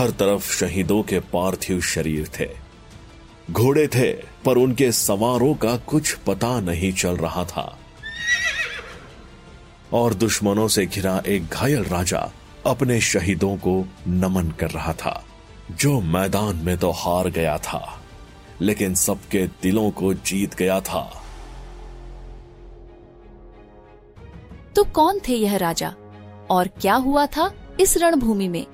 हर तरफ़ शहीदों के पार्थिव शरीर थे। घोड़े थे, पर उनके सवारों का कुछ पता नहीं चल रहा था। और दुश्मनों से घिरा एक घायल राजा अपने शहीदों को नमन कर रहा था, जो मैदान में तो हार गया था, लेकिन सबके दिलों को जीत गया था। तो कौन थे यह राजा? और क्या हुआ था इस रणभूमि में?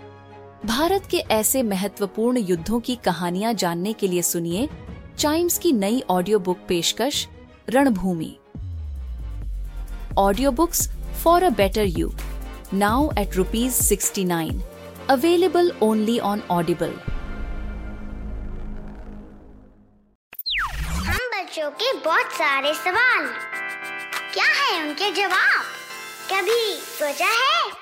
भारत के ऐसे महत्वपूर्ण युद्धों की कहानियाँ जानने के लिए सुनिए चाइम्स की नई ऑडियो बुक पेशकश, Ranbhoomi. Audio books for a better you now at rupees sixty nine available only on Audible हम बच्चों के बहुत सारे सवाल। क्या है उनके जवाब? कभी सोचा है?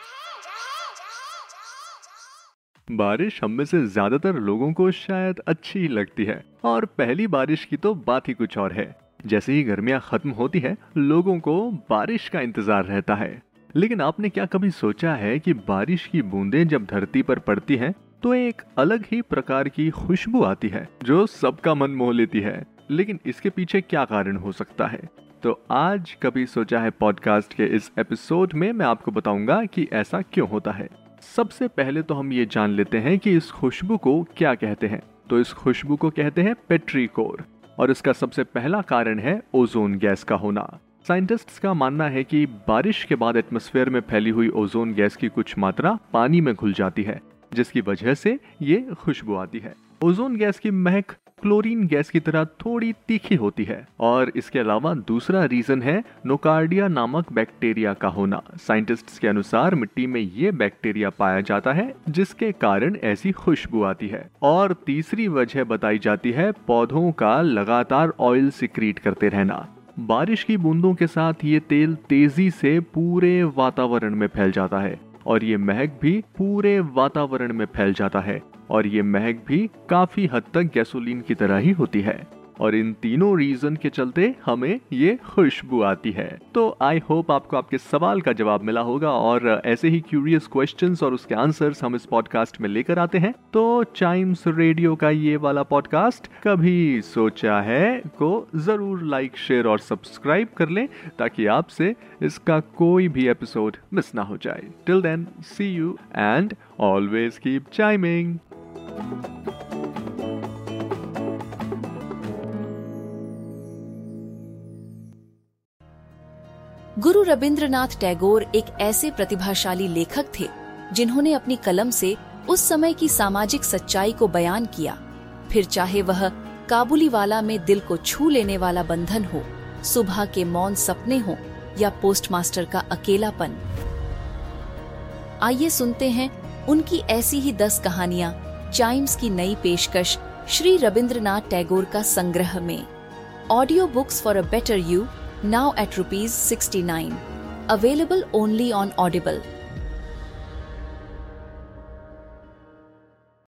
बारिश हम में से ज़्यादातर लोगों को शायद अच्छी ही लगती है। और पहली बारिश की तो बात ही कुछ और है। जैसे ही गर्मियाँ खत्म होती है, लोगों को बारिश का इंतज़ार रहता है। लेकिन आपने क्या कभी सोचा है कि बारिश की बूंदें जब धरती पर पड़ती हैं तो एक अलग ही प्रकार की खुशबू आती है, जो सबका मन मोह लेती है? लेकिन इसके पीछे क्या कारण हो सकता है? तो आज कभी सोचा है पॉडकास्ट के इस एपिसोड में मैं आपको बताऊँगा कि ऐसा क्यों होता है। सबसे पहले तो हम ये जान लेते हैं कि इस खुशबू को क्या कहते हैं। तो इस खुशबू को कहते हैं पेट्रीकोर, और इसका सबसे पहला कारण है ओजोन गैस का होना। साइंटिस्ट्स का मानना है कि बारिश के बाद एटमॉस्फेयर में फैली हुई ओजोन गैस की कुछ मात्रा पानी में घुल जाती है, जिसकी वजह से ये खुशबू आती है। ओजोन गैस की महक क्लोरीन गैस की तरह थोड़ी तीखी होती है। और इसके अलावा दूसरा रीजन है नोकार्डिया नामक बैक्टीरिया का होना। साइंटिस्ट्स के अनुसार मिट्टी में ये बैक्टीरिया पाया जाता है, जिसके कारण ऐसी खुशबू आती है। और तीसरी वजह बताई जाती है, पौधों का लगातार ऑयल सिक्रीट करते रहना। बारिश की बूंदों के साथ ये तेल तेज़ी से पूरे वातावरण में फैल जाता है। और ये महक भी पूरे वातावरण में फैल जाता है। और ये महक भी काफ़ी हद तक गैसोलीन की तरह ही होती है। और इन तीनों रीजन के चलते हमें ये खुशबू आती है। तो आई होप आपको आपके सवाल का जवाब मिला होगा और ऐसे ही क्यूरियस क्वेश्चंस और उसके आंसर्स हम इस पॉडकास्ट में लेकर आते हैं। तो चाइम्स रेडियो का ये वाला पॉडकास्ट कभी सोचा है को ज़रूर लाइक शेयर और सब्सक्राइब कर लें ताकि आपसे इसका कोई भी एपिसोड मिस ना हो जाए। Till then see you and always keep chiming Guru Rabindranath Tagore एक ऐसे प्रतिभाशाली लेखक थे, जिन्होंने अपनी कलम से उस समय की सामाजिक सच्चाई को बयान किया। फिर चाहे वह काबुली वाला में दिल को छू लेने वाला बंधन हो, सुबह के मौन सपने हो, या पोस्टमास्टर का अकेलापन। आइए सुनते हैं उनकी ऐसी ही दस कहानियाँ, चाइम्स की नई पेशकश श्री रविंद्रनाथ टैगोर का संग्रह में। Audio books for a better you now at rupees 69. Available only on Audible.